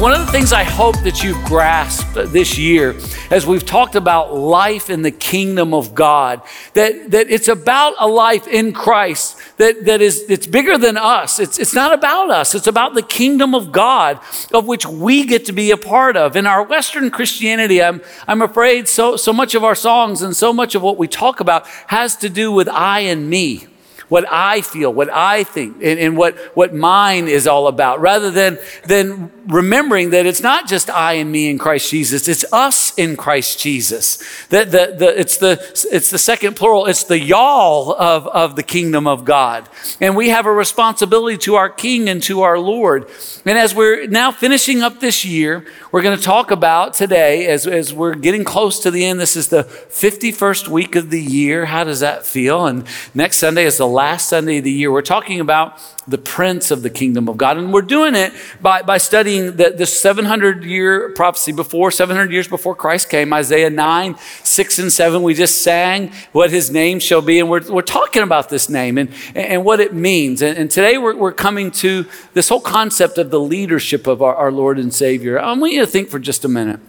One of the things I hope that you've grasped this year as we've talked about life in the kingdom of God, that, that it's about a life in Christ that, that is it's bigger than us. It's, it's not about us, it's about the kingdom of God of which we get to be a part of. In our Western Christianity, I'm, I'm afraid so, so much of our songs and so much of what we talk about has to do with I and me what I feel, what I think, and, and, what, what mine is all about, rather than, than remembering that it's not just I and me in Christ Jesus, it's us in Christ Jesus. That the, the, it's, the, it's the second plural, it's the y'all of, of the kingdom of God. And we have a responsibility to our King and to our Lord. And as we're now finishing up this year, we're going to talk about today, as, as we're getting close to the end, this is the 51st week of the year. How does that feel? And next Sunday is the last Sunday of the year. We're talking about the prince of the kingdom of God. And we're doing it by, by studying the, the 700 year prophecy before, 700 years before Christ came, Isaiah 9, 6, and 7. We just sang what his name shall be. And we're, we're talking about this name and, and what it means. And, and today we're, we're coming to this whole concept of the leadership of our, our Lord and Savior. I want you to think for just a minute.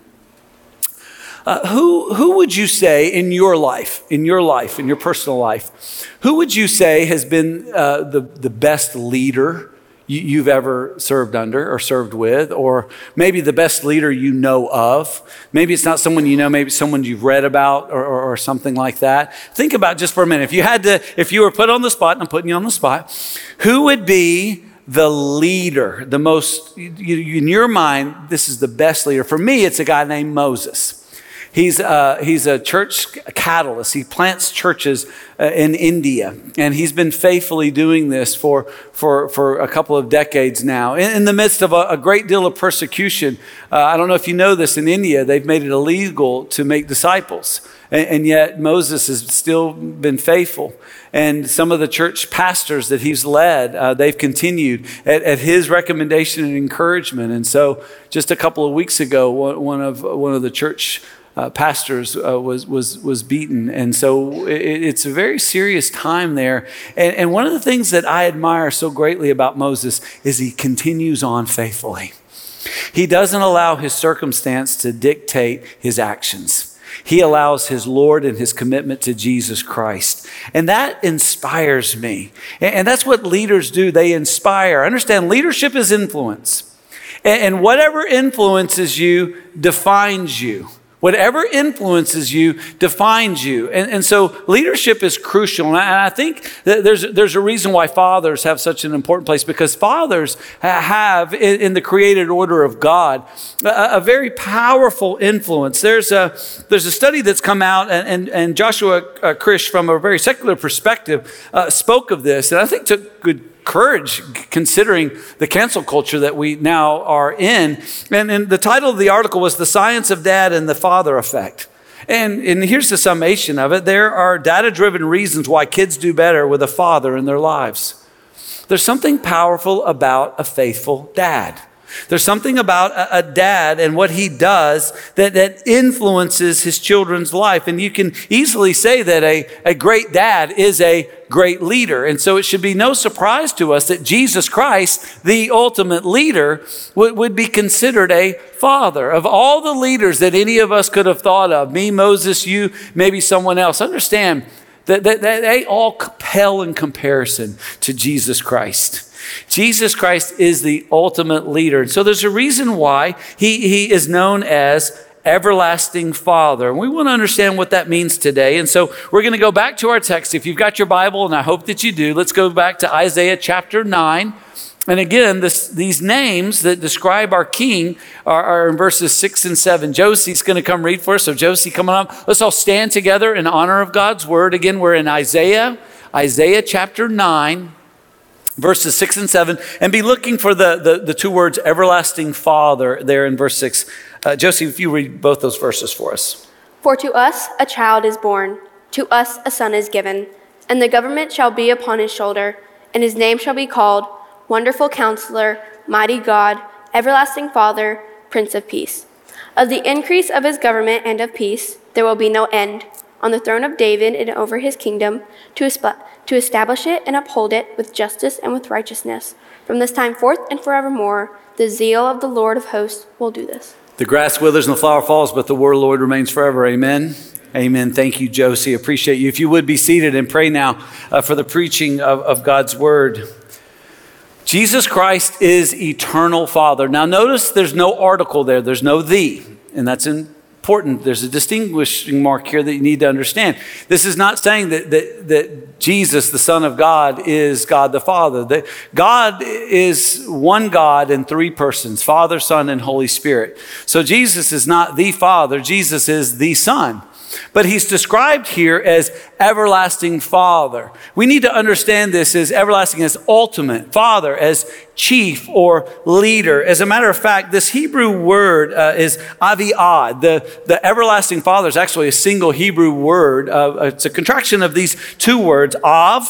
Uh, who, who would you say in your life, in your life, in your personal life, who would you say has been uh, the, the best leader you, have ever served under or served with, or maybe the best leader you know of? Maybe it's not someone you know, maybe someone you've read about or, or, or something like that. Think about just for a minute. If you had to, if you were put on the spot, and I'm putting you on the spot, who would be the leader, the most, in your mind, this is the best leader. For me, it's a guy named Moses. He's, uh, he's a church catalyst. He plants churches uh, in India, and he's been faithfully doing this for, for, for a couple of decades now. In, in the midst of a, a, great deal of persecution, uh, I don't know if you know this, in India, they've made it illegal to make disciples, and, and yet Moses has still been faithful. And some of the church pastors that he's led, uh, they've continued at, at, his recommendation and encouragement. And so, just a couple of weeks ago, one of, one of the church uh, pastors uh, was, was, was beaten. And so it, it's a very serious time there. And, and one of the things that I admire so greatly about Moses is he continues on faithfully. He doesn't allow his circumstance to dictate his actions. He allows his Lord and his commitment to Jesus Christ. And that inspires me. And that's what leaders do. They inspire. Understand, leadership is influence. And whatever influences you defines you. Whatever influences you defines you. And, and so leadership is crucial. And I, and I think there's, there's a reason why fathers have such an important place because fathers have, in, in the created order of God, a, a, very powerful influence. There's a, there's a study that's come out, and, and, and Joshua uh, Krish, from a very secular perspective, uh, spoke of this, and I think took good courage considering the cancel culture that we now are in. And, and, the title of the article was The Science of Dad and the Father Effect. And, and here's the summation of it there are data driven reasons why kids do better with a father in their lives. There's something powerful about a faithful dad. There's something about a, a, dad and what he does that, that influences his children's life. And you can easily say that a, a great dad is a great leader. And so it should be no surprise to us that Jesus Christ, the ultimate leader, would, would be considered a father. Of all the leaders that any of us could have thought of, me, Moses, you, maybe someone else, understand that, that, that they all pale in comparison to Jesus Christ. Jesus Christ is the ultimate leader. And so there's a reason why he, he is known as everlasting Father. And we want to understand what that means today. And so we're going to go back to our text. If you've got your Bible, and I hope that you do, let's go back to Isaiah chapter 9. And again, this, these names that describe our king are, are, in verses six and seven. Josie's going to come read for us. So, Josie, coming up, let's all stand together in honor of God's word. Again, we're in Isaiah, Isaiah chapter 9 verses 6 and 7, and be looking for the, the, the two words everlasting Father there in verse 6. Uh, Josie, if you read both those verses for us. For to us a child is born, to us a son is given, and the government shall be upon his shoulder, and his name shall be called Wonderful Counselor, Mighty God, Everlasting Father, Prince of Peace. Of the increase of his government and of peace there will be no end, on the throne of David and over his kingdom, to, to establish it and uphold it with justice and with righteousness. From this time forth and forevermore, the zeal of the Lord of hosts will do this. The grass withers and the flower falls, but the word of the Lord remains forever. Amen. Amen. Thank you, Josie. Appreciate you. If you would be seated and pray now uh, for the preaching of, of God's word. Jesus Christ is eternal Father. Now, notice there's no article there, there's no the, and that's important. There's a distinguishing mark here that you need to understand. This is not saying that, that, that Jesus, the Son of God, is God the Father. That God is one God in three persons Father, Son, and Holy Spirit. So Jesus is not the Father, Jesus is the Son. But he's described here as everlasting Father. We need to understand this as everlasting as ultimate, Father as chief or leader. As a matter of fact, this Hebrew word uh, is aviad. The, the everlasting Father is actually a single Hebrew word. Uh, it's a contraction of these two words, av.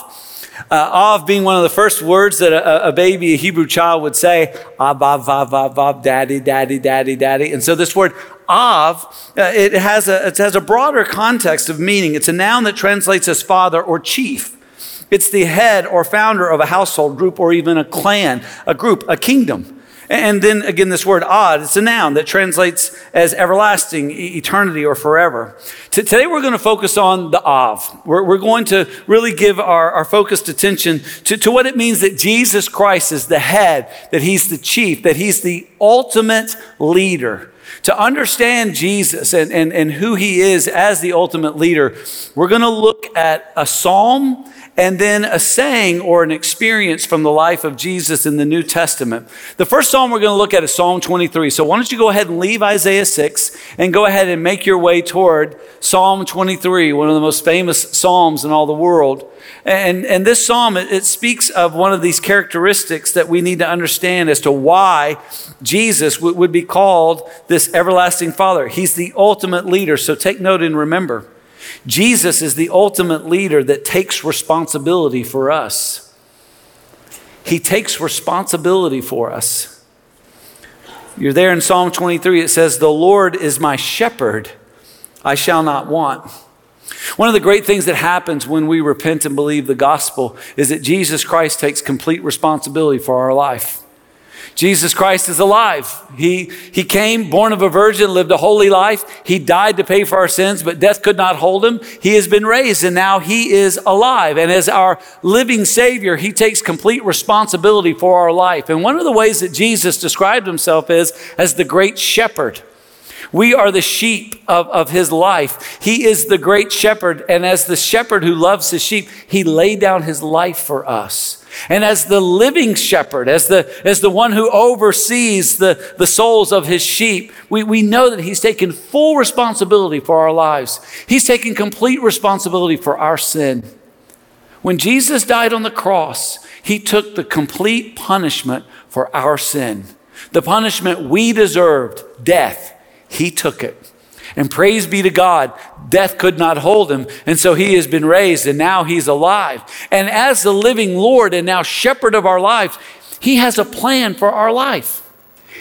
Uh, av being one of the first words that a, a baby, a Hebrew child would say, av, av, av, av, av, daddy, daddy, daddy, daddy. And so this word Av, uh, it, has a, it has a broader context of meaning. It's a noun that translates as father or chief. It's the head or founder of a household group or even a clan, a group, a kingdom. And then again, this word ad, it's a noun that translates as everlasting, eternity, or forever. Today we're going to focus on the Av. We're, we're going to really give our, our focused attention to, to what it means that Jesus Christ is the head, that he's the chief, that he's the ultimate leader. To understand Jesus and, and, and who he is as the ultimate leader, we're going to look at a psalm and then a saying or an experience from the life of Jesus in the New Testament. The first psalm we're going to look at is Psalm 23. So why don't you go ahead and leave Isaiah 6 and go ahead and make your way toward Psalm 23, one of the most famous psalms in all the world. And, and this psalm, it, speaks of one of these characteristics that we need to understand as to why Jesus would be called this everlasting Father. He's the ultimate leader. So take note and remember. Jesus is the ultimate leader that takes responsibility for us. He takes responsibility for us. You're there in Psalm 23, it says, The Lord is my shepherd, I shall not want. One of the great things that happens when we repent and believe the gospel is that Jesus Christ takes complete responsibility for our life. Jesus Christ is alive. He, he came, born of a virgin, lived a holy life. He died to pay for our sins, but death could not hold him. He has been raised, and now he is alive. And as our living Savior, he takes complete responsibility for our life. And one of the ways that Jesus described himself is as the great shepherd. We are the sheep of, of his life. He is the great shepherd. And as the shepherd who loves his sheep, he laid down his life for us. And as the living shepherd, as the, as the one who oversees the, the souls of his sheep, we, we know that he's taken full responsibility for our lives. He's taken complete responsibility for our sin. When Jesus died on the cross, he took the complete punishment for our sin. The punishment we deserved, death, he took it. And praise be to God, death could not hold him. And so he has been raised and now he's alive. And as the living Lord and now shepherd of our lives, he has a plan for our life.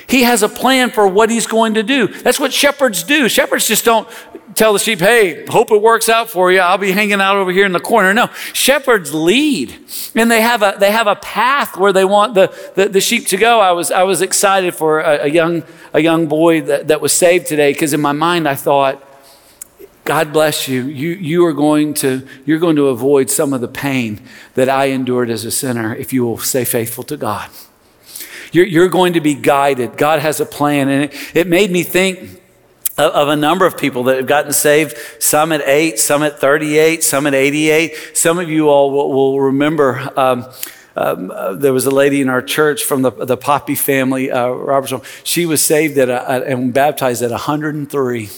He has a plan for what he's going to do. That's what shepherds do. Shepherds just don't tell the sheep, hey, hope it works out for you. I'll be hanging out over here in the corner. No, shepherds lead. And they have a, they have a path where they want the, the, the sheep to go. I was, I was excited for a, a young, a young boy that, that was saved today because in my mind I thought, God bless you. You, you are going to, you're going to avoid some of the pain that I endured as a sinner if you will stay faithful to God. You're, you're going to be guided. God has a plan. And it, it made me think of, a number of people that have gotten saved, some at eight, some at 38, some at 88. Some of you all will, will remember. Um, um, uh, there was a lady in our church from the, the Poppy family, uh, Robertson. She was saved at a, and baptized at 103.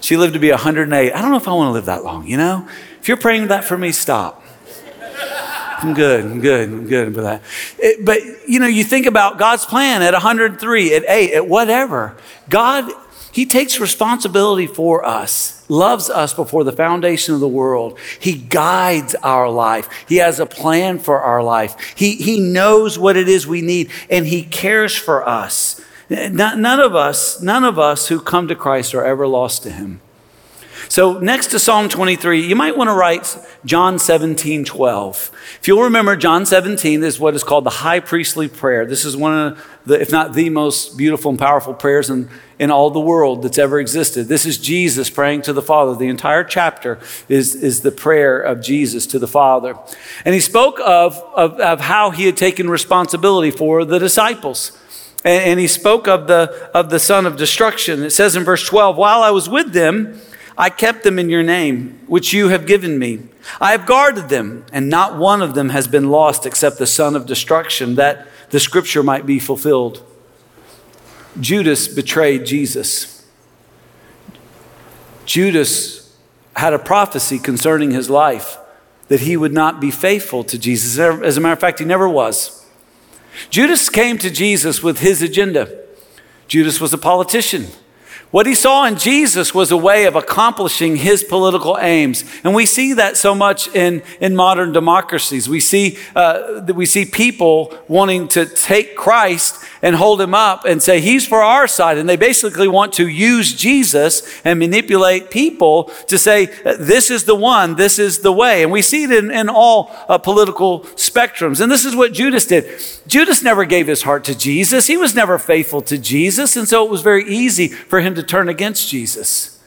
She lived to be 108. I don't know if I want to live that long, you know? If you're praying that for me, stop. I'm good, I'm good, I'm good with that. It, but, you know, you think about God's plan at 103, at 8, at whatever. God, He takes responsibility for us, loves us before the foundation of the world. He guides our life. He has a plan for our life. He, he knows what it is we need, and He cares for us. None of us, none of us who come to Christ are ever lost to Him. So, next to Psalm 23, you might want to write John 17, 12. If you'll remember, John 17 is what is called the high priestly prayer. This is one of the, if not the most beautiful and powerful prayers in, in all the world that's ever existed. This is Jesus praying to the Father. The entire chapter is, is the prayer of Jesus to the Father. And he spoke of, of, of how he had taken responsibility for the disciples. And, and he spoke of the, of the son of destruction. It says in verse 12, While I was with them, I kept them in your name, which you have given me. I have guarded them, and not one of them has been lost except the son of destruction, that the scripture might be fulfilled. Judas betrayed Jesus. Judas had a prophecy concerning his life that he would not be faithful to Jesus. As a matter of fact, he never was. Judas came to Jesus with his agenda. Judas was a politician. What he saw in Jesus was a way of accomplishing his political aims. And we see that so much in, in modern democracies. We see, uh, we see people wanting to take Christ and hold him up and say, He's for our side. And they basically want to use Jesus and manipulate people to say, This is the one, this is the way. And we see it in, in all uh, political spectrums. And this is what Judas did. Judas never gave his heart to Jesus, he was never faithful to Jesus. And so it was very easy for him to turn against Jesus.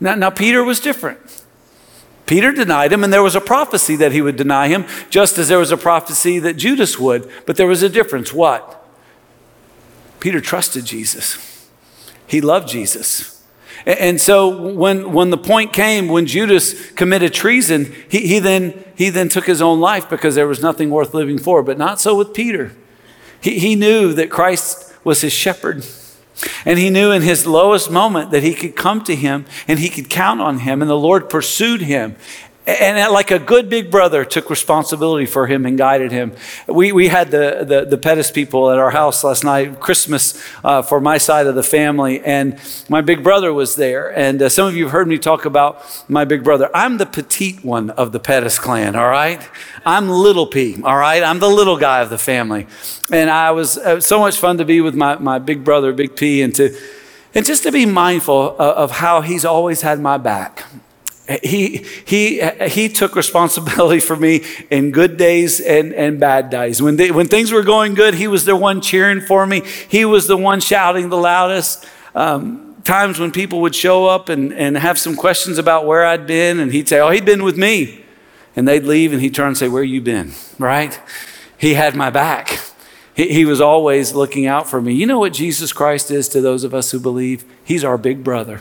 Now, now Peter was different. Peter denied him, and there was a prophecy that he would deny him, just as there was a prophecy that Judas would. But there was a difference. What? Peter trusted Jesus, he loved Jesus. And so when, when the point came, when Judas committed treason, he, he, then, he then took his own life because there was nothing worth living for. But not so with Peter. He, he knew that Christ was his shepherd. And he knew in his lowest moment that he could come to him and he could count on him, and the Lord pursued him. And like a good big brother, took responsibility for him and guided him. We, we had the, the, the Pettis people at our house last night, Christmas uh, for my side of the family, and my big brother was there. And uh, some of you have heard me talk about my big brother. I'm the petite one of the Pettis clan, all right? I'm little P, all right? I'm the little guy of the family. And I was uh, so much fun to be with my, my big brother, Big P, and to and just to be mindful of, of how he's always had my back. He, he, he took responsibility for me in good days and, and bad days. When, they, when things were going good, he was the one cheering for me. He was the one shouting the loudest. Um, times when people would show up and, and have some questions about where I'd been, and he'd say, Oh, he'd been with me. And they'd leave, and he'd turn and say, Where you been? Right? He had my back. He, he was always looking out for me. You know what Jesus Christ is to those of us who believe? He's our big brother.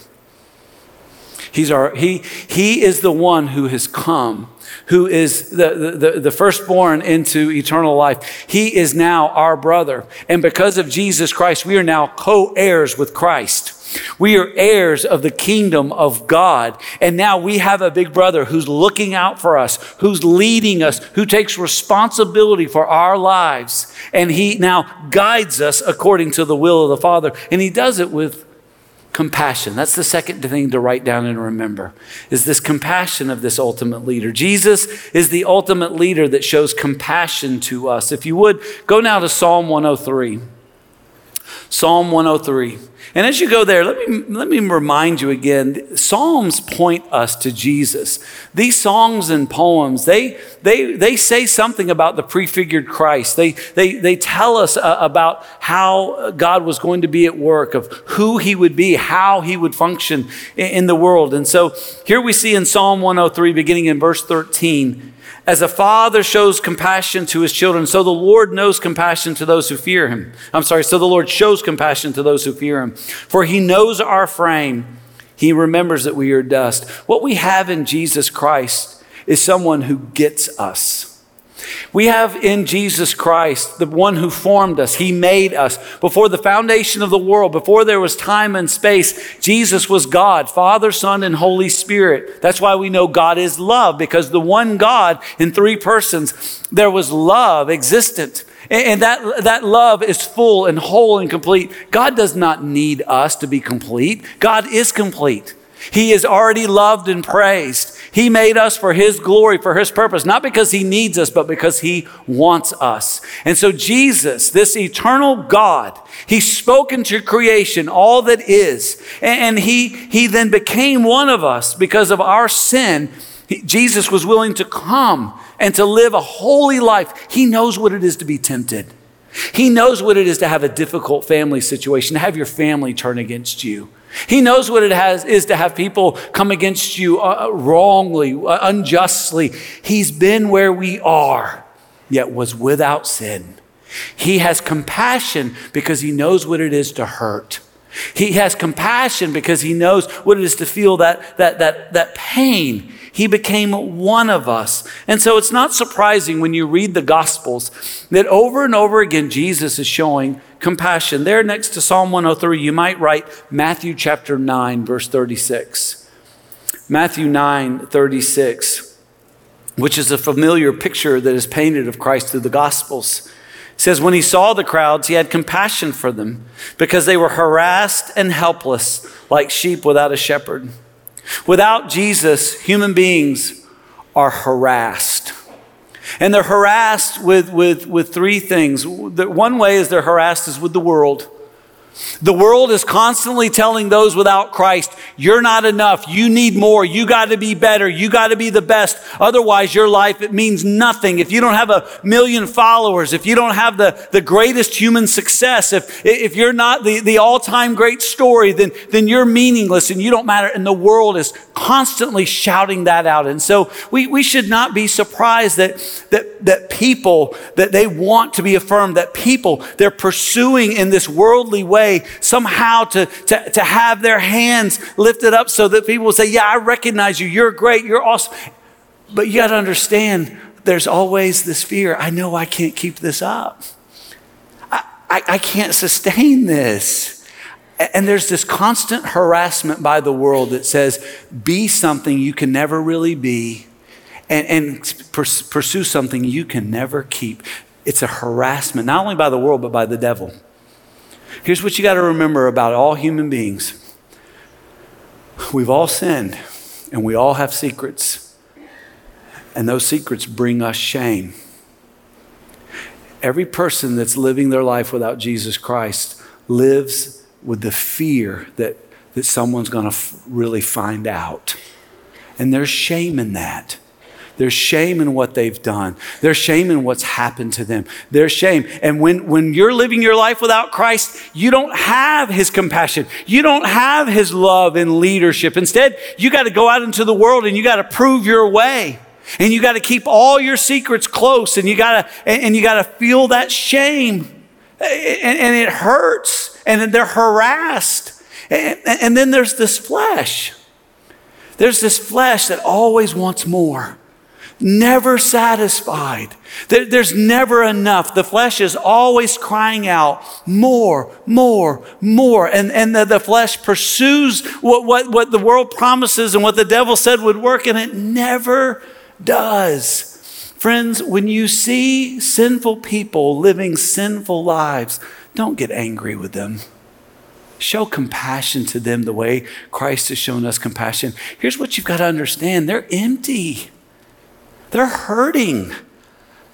He's our, he, he is the one who has come, who is the, the, the firstborn into eternal life. He is now our brother. And because of Jesus Christ, we are now co heirs with Christ. We are heirs of the kingdom of God. And now we have a big brother who's looking out for us, who's leading us, who takes responsibility for our lives. And he now guides us according to the will of the Father. And he does it with compassion. That's the second thing to write down and remember is this compassion of this ultimate leader. Jesus is the ultimate leader that shows compassion to us. If you would, go now to Psalm 103. Psalm 103. And as you go there, let me, let me remind you again Psalms point us to Jesus. These songs and poems, they, they, they say something about the prefigured Christ. They, they, they tell us uh, about how God was going to be at work, of who he would be, how he would function in, in the world. And so here we see in Psalm 103, beginning in verse 13, as a father shows compassion to his children, so the Lord knows compassion to those who fear him. I'm sorry, so the Lord shows compassion to those who fear him. For he knows our frame, he remembers that we are dust. What we have in Jesus Christ is someone who gets us. We have in Jesus Christ, the one who formed us, He made us. Before the foundation of the world, before there was time and space, Jesus was God, Father, Son, and Holy Spirit. That's why we know God is love, because the one God in three persons, there was love existent. And that, that love is full and whole and complete. God does not need us to be complete, God is complete. He is already loved and praised. He made us for His glory, for His purpose, not because He needs us, but because He wants us. And so, Jesus, this eternal God, He spoke into creation all that is, and He, he then became one of us because of our sin. He, Jesus was willing to come and to live a holy life. He knows what it is to be tempted. He knows what it is to have a difficult family situation, to have your family turn against you. He knows what it has, is to have people come against you uh, uh, wrongly, uh, unjustly. He's been where we are, yet was without sin. He has compassion because he knows what it is to hurt. He has compassion because he knows what it is to feel that, that, that, that pain. He became one of us. And so it's not surprising when you read the Gospels that over and over again Jesus is showing compassion. There next to Psalm 103, you might write Matthew chapter 9, verse 36. Matthew 9, 36, which is a familiar picture that is painted of Christ through the Gospels says, When he saw the crowds, he had compassion for them because they were harassed and helpless like sheep without a shepherd. Without Jesus, human beings are harassed. And they're harassed with, with, with three things. One way is they're harassed is with the world. The world is constantly telling those without Christ, you're not enough. You need more. You got to be better. You got to be the best. Otherwise, your life, it means nothing. If you don't have a million followers, if you don't have the, the greatest human success, if, if you're not the, the all time great story, then, then you're meaningless and you don't matter. And the world is constantly shouting that out. And so we, we should not be surprised that, that, that people, that they want to be affirmed, that people, they're pursuing in this worldly way way somehow to, to, to have their hands lifted up so that people will say, Yeah, I recognize you. You're great. You're awesome. But you got to understand, there's always this fear. I know I can't keep this up. I, I, I can't sustain this. And there's this constant harassment by the world that says, be something you can never really be and, and pursue something you can never keep. It's a harassment, not only by the world, but by the devil. Here's what you got to remember about all human beings we've all sinned, and we all have secrets, and those secrets bring us shame. Every person that's living their life without Jesus Christ lives with the fear that, that someone's going to f- really find out. And there's shame in that. There's shame in what they've done. There's shame in what's happened to them. There's shame. And when, when you're living your life without Christ, you don't have his compassion. You don't have his love and leadership. Instead, you got to go out into the world and you got to prove your way. And you got to keep all your secrets close and you got to, and you got to feel that shame. And, and it hurts and they're harassed. And, and then there's this flesh. There's this flesh that always wants more never satisfied. There's never enough. The flesh is always crying out, more, more, more. And, and the, the flesh pursues what, what, what the world promises and what the devil said would work, and it never does. Friends, when you see sinful people living sinful lives, don't get angry with them. Show compassion to them the way Christ has shown us compassion. Here's what you've got to understand they're empty. They're hurting.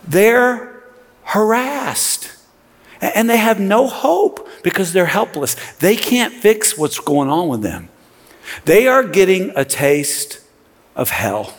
They're harassed. And they have no hope because they're helpless. They can't fix what's going on with them. They are getting a taste of hell.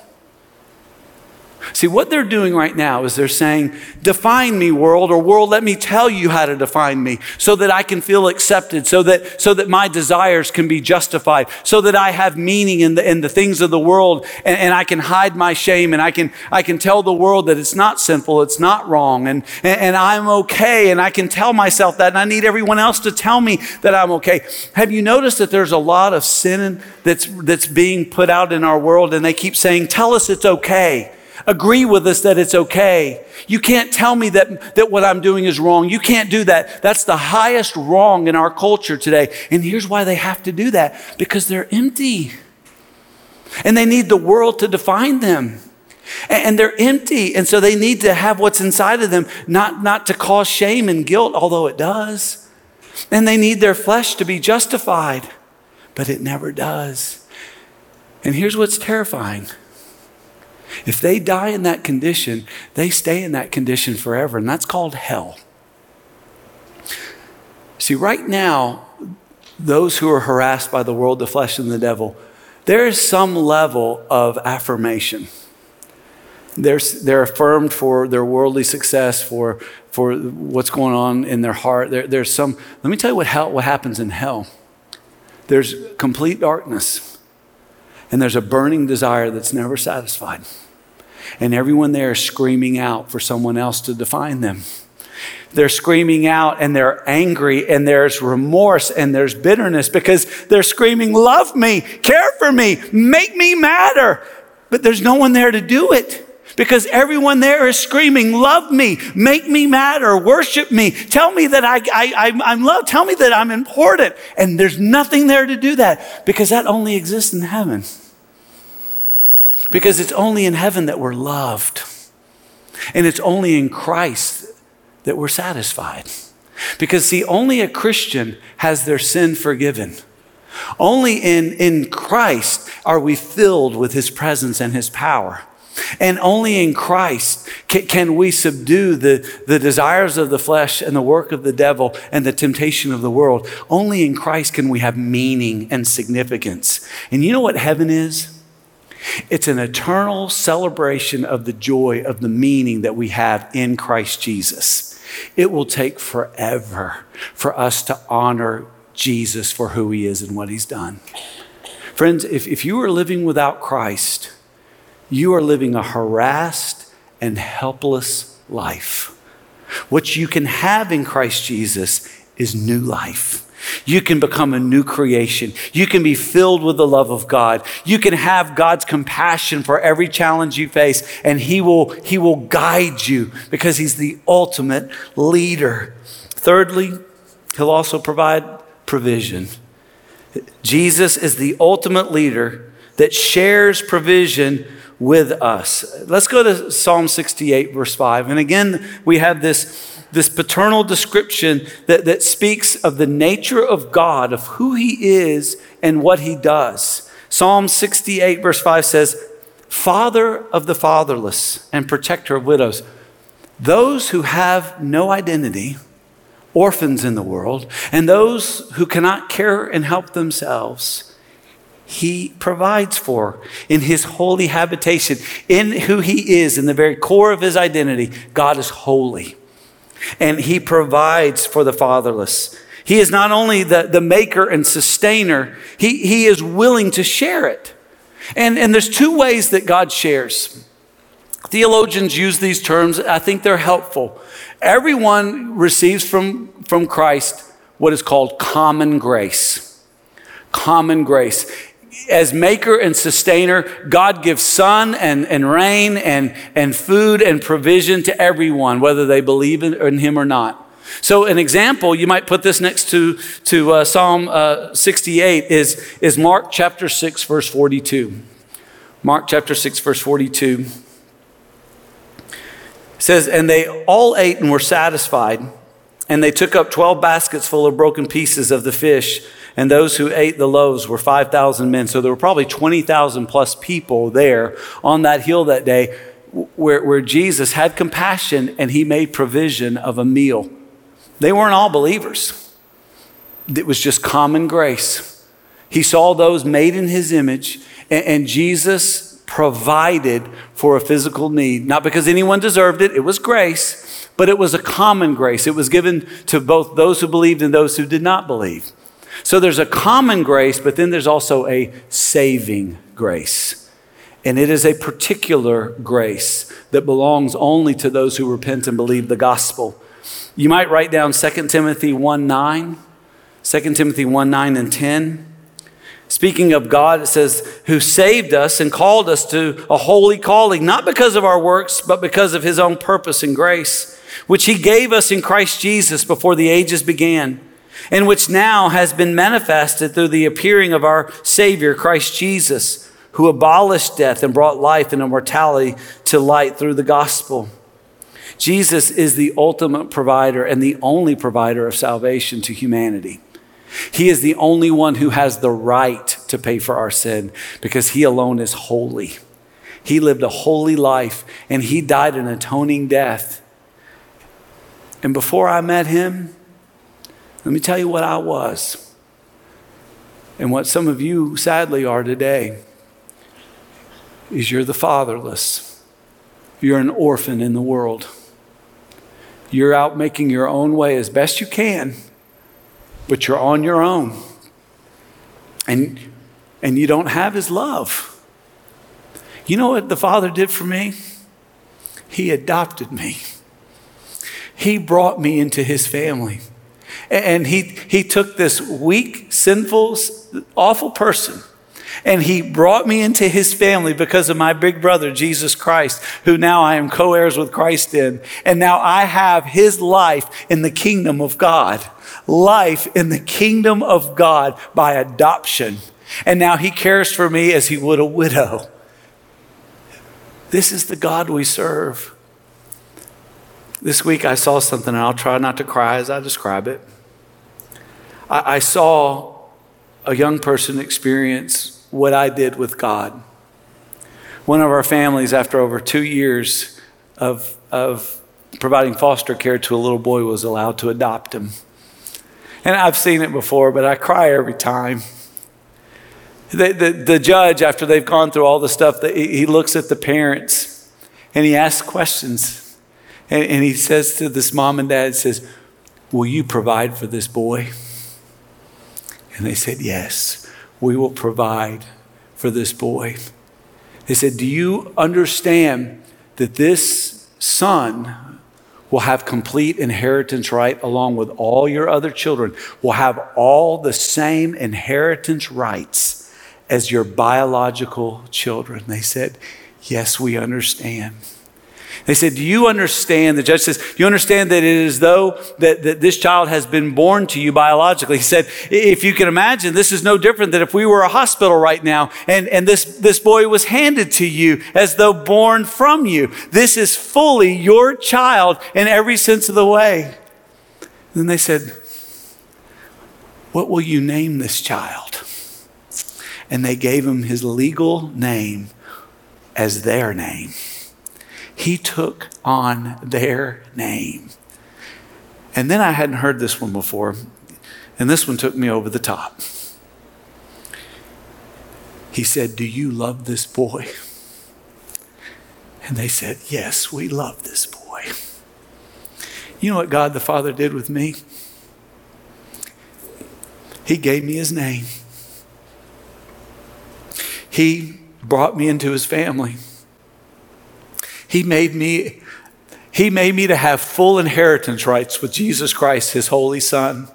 See, what they're doing right now is they're saying, Define me, world, or world, let me tell you how to define me so that I can feel accepted, so that, so that my desires can be justified, so that I have meaning in the, in the things of the world and, and I can hide my shame and I can, I can tell the world that it's not sinful, it's not wrong, and, and, and I'm okay, and I can tell myself that, and I need everyone else to tell me that I'm okay. Have you noticed that there's a lot of sin that's, that's being put out in our world, and they keep saying, Tell us it's okay agree with us that it's okay. You can't tell me that, that what I'm doing is wrong. You can't do that. That's the highest wrong in our culture today. And here's why they have to do that because they're empty. And they need the world to define them. And they're empty. And so they need to have what's inside of them, not, not to cause shame and guilt, although it does. And they need their flesh to be justified, but it never does. And here's what's terrifying if they die in that condition, they stay in that condition forever, and that's called hell. See, right now, those who are harassed by the world, the flesh, and the devil, there is some level of affirmation. They're, they're affirmed for their worldly success, for, for what's going on in their heart. There, there's some, let me tell you what, hell, what happens in hell. There's complete darkness, and there's a burning desire that's never satisfied. And everyone there is screaming out for someone else to define them. They're screaming out and they're angry and there's remorse and there's bitterness because they're screaming, Love me, care for me, make me matter. But there's no one there to do it because everyone there is screaming, Love me, make me matter, worship me, tell me that I, I, I'm loved, tell me that I'm important. And there's nothing there to do that because that only exists in heaven. Because it's only in heaven that we're loved. And it's only in Christ that we're satisfied. Because, see, only a Christian has their sin forgiven. Only in, in Christ are we filled with his presence and his power. And only in Christ can, can, we subdue the, the desires of the flesh and the work of the devil and the temptation of the world. Only in Christ can we have meaning and significance. And you know what heaven is? It's an eternal celebration of the joy of the meaning that we have in Christ Jesus. It will take forever for us to honor Jesus for who he is and what he's done. Friends, if, if you are living without Christ, you are living a harassed and helpless life. What you can have in Christ Jesus is new life. You can become a new creation. You can be filled with the love of God. You can have God's compassion for every challenge you face, and He will, he will guide you because He's the ultimate leader. Thirdly, He'll also provide provision. Jesus is the ultimate leader that shares provision with us. Let's go to Psalm 68, verse 5. And again, we have this this paternal description that, that speaks of the nature of God, of who He is and what He does. Psalm 68, verse 5 says, Father of the fatherless and protector of widows. Those who have no identity, orphans in the world, and those who cannot care and help themselves, he provides for in his holy habitation, in who he is, in the very core of his identity. God is holy and He provides for the fatherless. He is not only the, the maker and sustainer, he, he is willing to share it. And, and there's two ways that God shares. Theologians use these terms, I think they're helpful. Everyone receives from, from Christ what is called common grace. Common grace as maker and sustainer, God gives sun and, and rain and, and food and provision to everyone, whether they believe in, in Him or not. So, an example, you might put this next to, to uh, Psalm uh, 68, is, is Mark chapter 6, verse 42. Mark chapter 6, verse 42 says, And they all ate and were satisfied, and they took up 12 baskets full of broken pieces of the fish and those who ate the loaves were 5,000 men. So there were probably 20,000 plus people there on that hill that day where, where Jesus had compassion and he made provision of a meal. They weren't all believers, it was just common grace. He saw those made in his image, and, and Jesus provided for a physical need, not because anyone deserved it, it was grace, but it was a common grace. It was given to both those who believed and those who did not believe. So there's a common grace, but then there's also a saving grace. And it is a particular grace that belongs only to those who repent and believe the gospel. You might write down 2 Timothy 1 9, 2 Timothy 1 9 and 10. Speaking of God, it says, who saved us and called us to a holy calling, not because of our works, but because of his own purpose and grace, which he gave us in Christ Jesus before the ages began and which now has been manifested through the appearing of our Savior, Christ Jesus, who abolished death and brought life and immortality to light through the gospel. Jesus is the ultimate provider and the only provider of salvation to humanity. He is the only one who has the right to pay for our sin because he alone is holy. He lived a holy life and he died an atoning death. And before I met him, let me tell you what I was and what some of you sadly are today is you're the fatherless. You're an orphan in the world. You're out making your own way as best you can, but you're on your own. And, and you don't have his love. You know what the Father did for me? He adopted me. He brought me into his family. And he, he took this weak, sinful, awful person and he brought me into his family because of my big brother, Jesus Christ, who now I am co heirs with Christ in. And now I have his life in the kingdom of God. Life in the kingdom of God by adoption. And now he cares for me as he would a widow. This is the God we serve. This week I saw something, and I'll try not to cry as I describe it. I, I saw a young person experience what I did with God. One of our families, after over two years of, of providing foster care to a little boy, was allowed to adopt him. And I've seen it before, but I cry every time. The, the, the judge, after they've gone through all the stuff, he looks at the parents and he asks questions. And, and he says to this mom and dad, says, Will you provide for this boy? And they said, Yes we will provide for this boy. They said, Do you understand that this son will have complete inheritance right along with all your other children, will have all the same inheritance rights as your biological children? They said, Yes, we understand. They said, Do you understand? The judge says, you understand that it is though that, that this child has been born to you biologically? He said, If you can imagine, this is no different than if we were a hospital right now and, and this, this boy was handed to you as though born from you. This is fully your child in every sense of the way. then they said, What will you name this child? And they gave him his legal name as their name. He took on their name. And then I hadn't heard this one before, and this one took me over the top. He said, Do you love this boy? And they said, Yes, we love this boy. You know what God the Father did with me? He gave me his name. He brought me into his family. He made me he made me to have full inheritance rights with Jesus Christ, his holy son.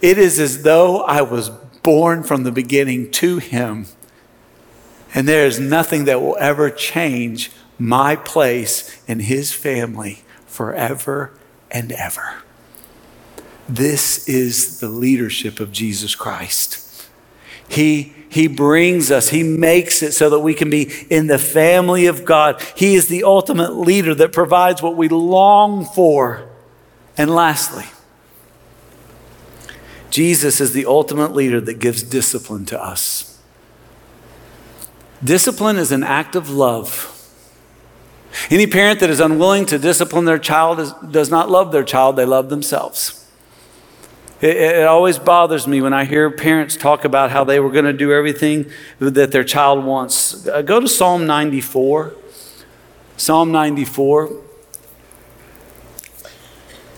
It is as though I was born from the beginning to him. And there is nothing that will ever change my place in his family forever and ever. This is the leadership of Jesus Christ. He he brings us, He makes it so that we can be in the family of God. He is the ultimate leader that provides what we long for. And lastly, Jesus is the ultimate leader that gives discipline to us. Discipline is an act of love. Any parent that is unwilling to discipline their child is, does not love their child, they love themselves. It, it, always bothers me when I hear parents talk about how they were going to do everything that their child wants. Uh, go to Psalm 94. Psalm 94.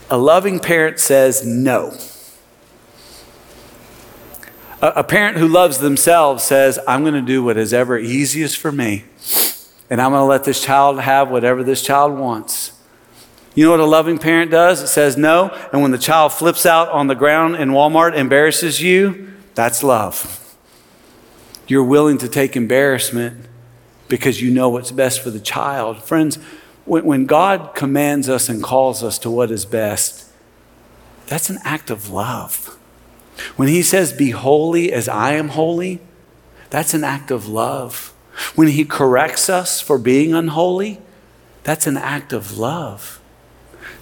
A loving parent says no. A, a parent who loves themselves says, I'm going to do what is ever easiest for me, and I'm going to let this child have whatever this child wants. You know what a loving parent does? It says no. And when the child flips out on the ground in Walmart, embarrasses you, that's love. You're willing to take embarrassment because you know what's best for the child. Friends, when, God commands us and calls us to what is best, that's an act of love. When He says, Be holy as I am holy, that's an act of love. When He corrects us for being unholy, that's an act of love.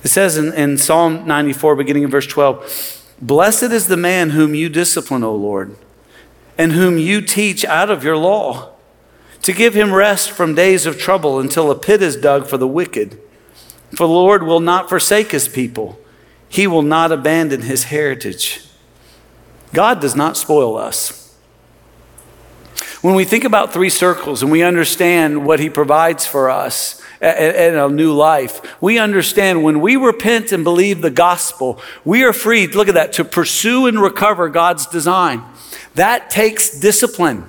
It says in, in Psalm 94, beginning in verse 12, Blessed is the man whom you discipline, O Lord, and whom you teach out of your law, to give him rest from days of trouble until a pit is dug for the wicked. For the Lord will not forsake his people, he will not abandon his heritage. God does not spoil us. When we think about three circles and we understand what he provides for us in a new life, we understand when we repent and believe the gospel, we are free, look at that, to pursue and recover God's design. That takes discipline.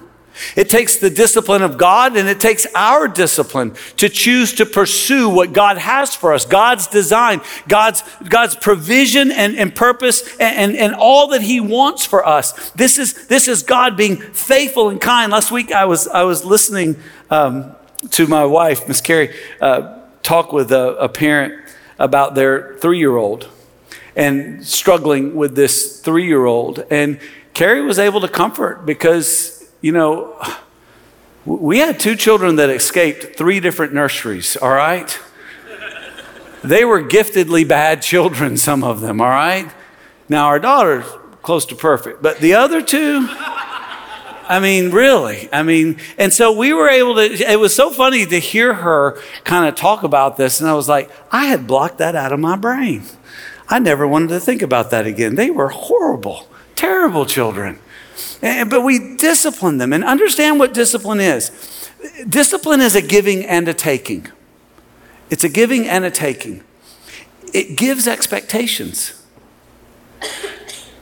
It takes the discipline of God and it takes our discipline to choose to pursue what God has for us, God's design, God's, God's provision and, and purpose and, and, and all that He wants for us. This is, this is God being faithful and kind. Last week I was, I was listening um, to my wife, Miss Carrie, uh, talk with a, a parent about their three year old and struggling with this three year old. And Carrie was able to comfort because you know, we had two children that escaped three different nurseries, all right? They were giftedly bad children, some of them, all right? Now, our daughter's close to perfect, but the other two, I mean, really. I mean, and so we were able to, it was so funny to hear her kind of talk about this. And I was like, I had blocked that out of my brain. I never wanted to think about that again. They were horrible, terrible children. But we discipline them and understand what discipline is. Discipline is a giving and a taking. It's a giving and a taking. It gives expectations.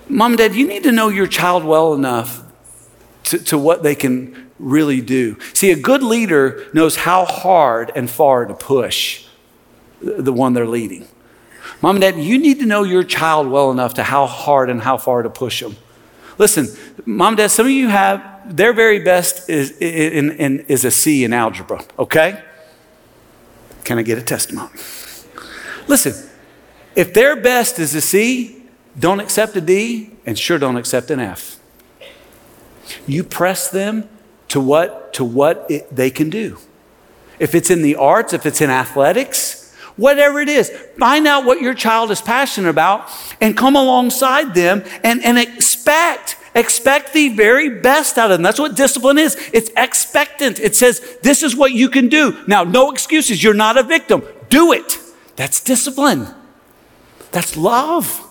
Mom and dad, you need to know your child well enough to, to what they can really do. See, a good leader knows how hard and far to push the one they're leading. Mom and dad, you need to know your child well enough to how hard and how far to push them. Listen, mom, and dad, some of you have their very best is, in, in, is a C in algebra, okay? Can I get a testimony? Listen, if their best is a C, don't accept a D, and sure don't accept an F. You press them to what, to what it, they can do. If it's in the arts, if it's in athletics, whatever it is, find out what your child is passionate about and come alongside them and, and expect expect the very best out of them. That's what discipline is. It's expectant. It says, this is what you can do. Now, no excuses. You're not a victim. Do it. That's discipline. That's love.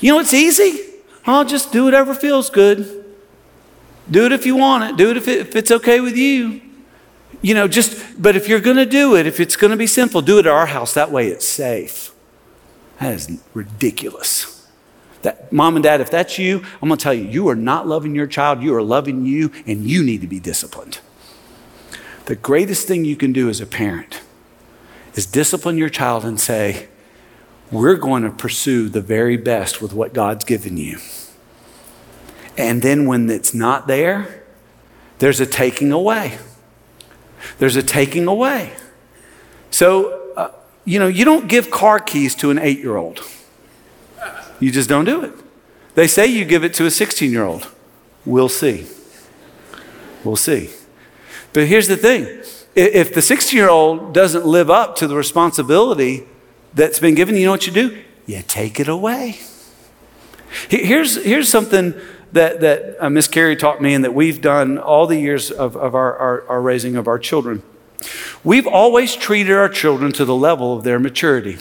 You know, it's easy. I'll just do whatever feels good. Do it if you want it. Do it if, it, if it's okay with you. You know, just, but if you're going to do it, if it's going to be simple, do it at our house. That way it's safe. That is ridiculous. That, mom and dad, if that's you, I'm going to tell you, you are not loving your child. You are loving you, and you need to be disciplined. The greatest thing you can do as a parent is discipline your child and say, We're going to pursue the very best with what God's given you. And then when it's not there, there's a taking away. There's a taking away. So, uh, you know, you don't give car keys to an eight year old. You just don't do it. They say you give it to a 16 year old. We'll see. We'll see. But here's the thing if the 16 year old doesn't live up to the responsibility that's been given, you know what you do? You take it away. Here's, here's something that, that uh, Miss Carrie taught me and that we've done all the years of, of our, our, our raising of our children. We've always treated our children to the level of their maturity.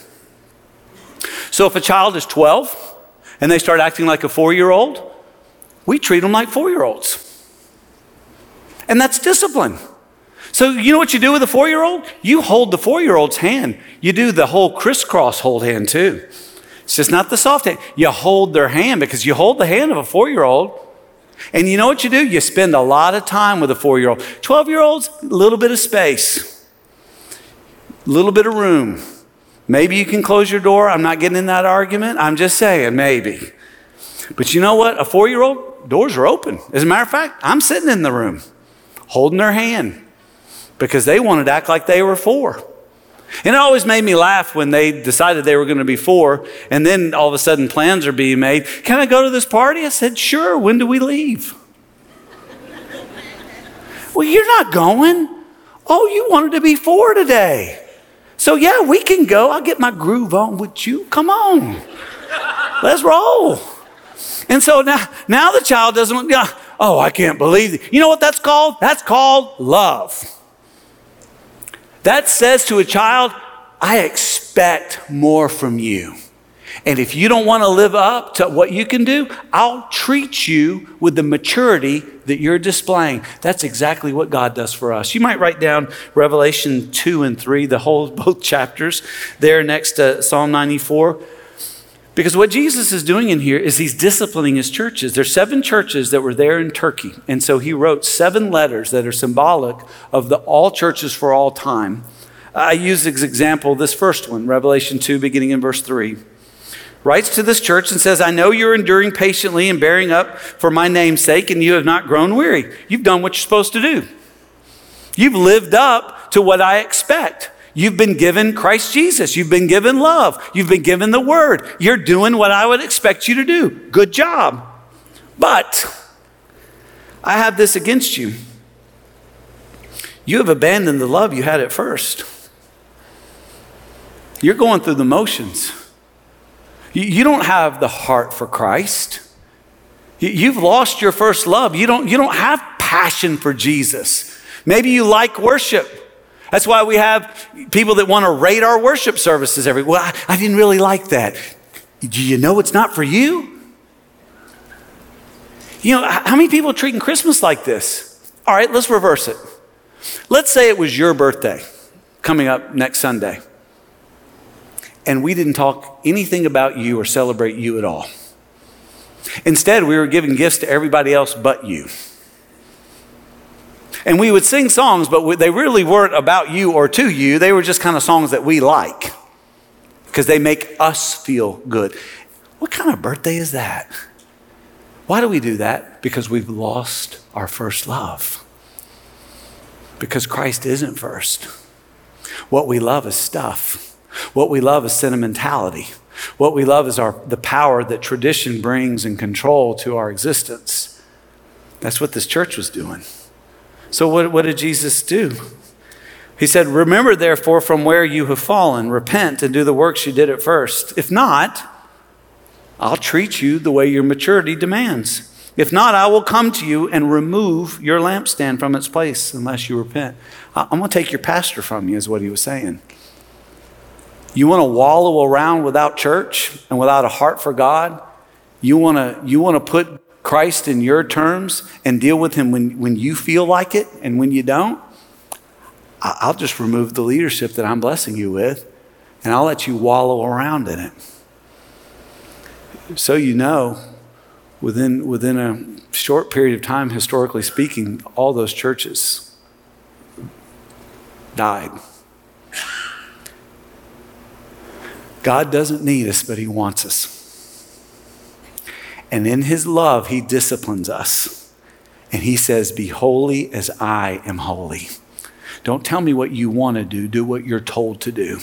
So if a child is 12 and they start acting like a four year old, we treat them like four year olds. And that's discipline. So, you know what you do with a four year old? You hold the four year old's hand. You do the whole crisscross hold hand too. It's just not the soft hand. You hold their hand because you hold the hand of a four year old. And you know what you do? You spend a lot of time with a four year old. 12 year olds, a little bit of space, a little bit of room. Maybe you can close your door. I'm not getting in that argument. I'm just saying, maybe. But you know what? A four year old, doors are open. As a matter of fact, I'm sitting in the room holding their hand because they wanted to act like they were four. And it always made me laugh when they decided they were going to be four, and then all of a sudden plans are being made. Can I go to this party? I said, Sure. When do we leave? well, you're not going. Oh, you wanted to be four today. So, yeah, we can go. I'll get my groove on with you. Come on. Let's roll. And so now, now the child doesn't, Oh, I can't believe it. You know what that's called? That's called love. That says to a child, I expect more from you. And if you don't want to live up to what you can do, I'll treat you with the maturity that you're displaying. That's exactly what God does for us. You might write down Revelation 2 and 3, the whole both chapters there next to Psalm 94. Because what Jesus is doing in here is he's disciplining his churches. There's seven churches that were there in Turkey. And so he wrote seven letters that are symbolic of the all churches for all time. I use as example this first one, Revelation 2, beginning in verse 3. Writes to this church and says, I know you're enduring patiently and bearing up for my name's sake, and you have not grown weary. You've done what you're supposed to do. You've lived up to what I expect. You've been given Christ Jesus. You've been given love. You've been given the word. You're doing what I would expect you to do. Good job. But I have this against you. You have abandoned the love you had at first. You're going through the motions. You don't have the heart for Christ. You've lost your first love. You don't, you don't have passion for Jesus. Maybe you like worship. That's why we have people that want to rate our worship services every. Well, I, I didn't really like that. Do you know it's not for you? You know, how many people are treating Christmas like this? All right, let's reverse it. Let's say it was your birthday coming up next Sunday, and we didn't talk anything about you or celebrate you at all. Instead, we were giving gifts to everybody else but you. And we would sing songs, but they really weren't about you or to you. They were just kind of songs that we like because they make us feel good. What kind of birthday is that? Why do we do that? Because we've lost our first love. Because Christ isn't first. What we love is stuff. What we love is sentimentality. What we love is our, the power that tradition brings and control to our existence. That's what this church was doing. So, what, what did Jesus do? He said, Remember, therefore, from where you have fallen, repent and do the works you did at first. If not, I'll treat you the way your maturity demands. If not, I will come to you and remove your lampstand from its place unless you repent. I'm going to take your pastor from you, is what he was saying. You want to wallow around without church and without a heart for God? You want to, you want to put Christ in your terms and deal with him when, when you feel like it and when you don't, I'll just remove the leadership that I'm blessing you with and I'll let you wallow around in it. So you know, within, within a short period of time, historically speaking, all those churches died. God doesn't need us, but He wants us. And in his love, he disciplines us. And he says, Be holy as I am holy. Don't tell me what you want to do, do what you're told to do.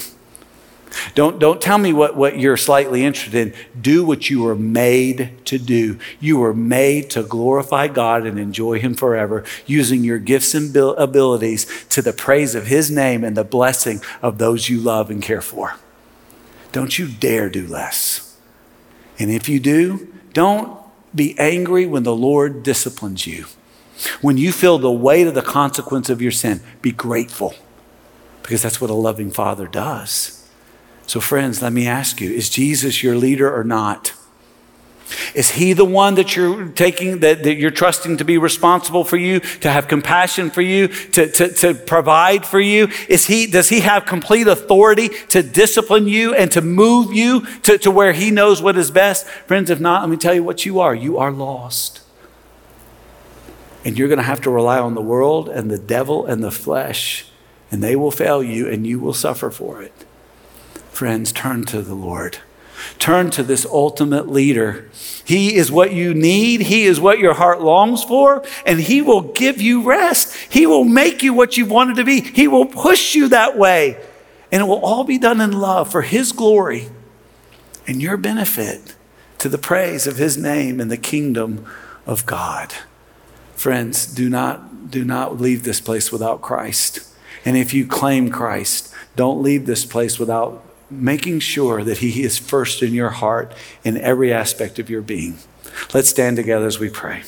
Don't, don't tell me what, what you're slightly interested in. Do what you were made to do. You were made to glorify God and enjoy Him forever, using your gifts and abilities to the praise of His name and the blessing of those you love and care for. Don't you dare do less. And if you do, don't be angry when the Lord disciplines you. When you feel the weight of the consequence of your sin, be grateful because that's what a loving father does. So, friends, let me ask you is Jesus your leader or not? Is he the one that you're taking, that, that you're trusting to be responsible for you, to have compassion for you, to, to, to provide for you? Is he, does he have complete authority to discipline you and to move you to, to where he knows what is best? Friends, if not, let me tell you what you are. You are lost. And you're going to have to rely on the world and the devil and the flesh, and they will fail you and you will suffer for it. Friends, turn to the Lord. Turn to this ultimate leader. He is what you need. He is what your heart longs for, and He will give you rest. He will make you what you wanted to be. He will push you that way. And it will all be done in love for His glory and your benefit to the praise of His name and the kingdom of God. Friends, do not, do not leave this place without Christ. And if you claim Christ, don't leave this place without making sure that He is first in your heart in every aspect of your being. Let's stand together as we pray.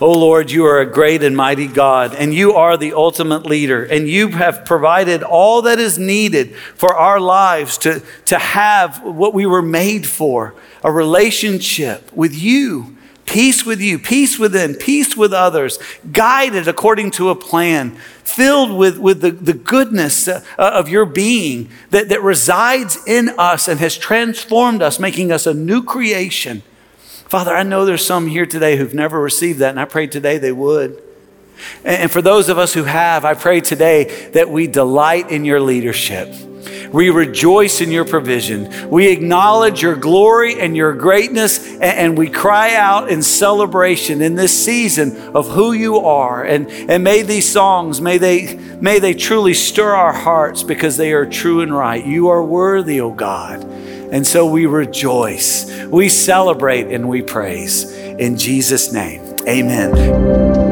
Oh Lord, you are a great and mighty God, and you are the ultimate leader, and you have provided all that is needed for our lives to, to have what we were made for a relationship with you, peace with you, peace within, peace with others, guided according to a plan, filled with, with the, the goodness uh, of your being that, that resides in us and has transformed us, making us a new creation. Father, I know there's some here today who've never received that, and I pray today they would. And for those of us who have, I pray today that we delight in your leadership. We rejoice in your provision. We acknowledge your glory and your greatness, and we cry out in celebration in this season of who you are. And, and may these songs, may they, may they truly stir our hearts because they are true and right. You are worthy, O God. And so we rejoice, we celebrate, and we praise. In Jesus' name, amen.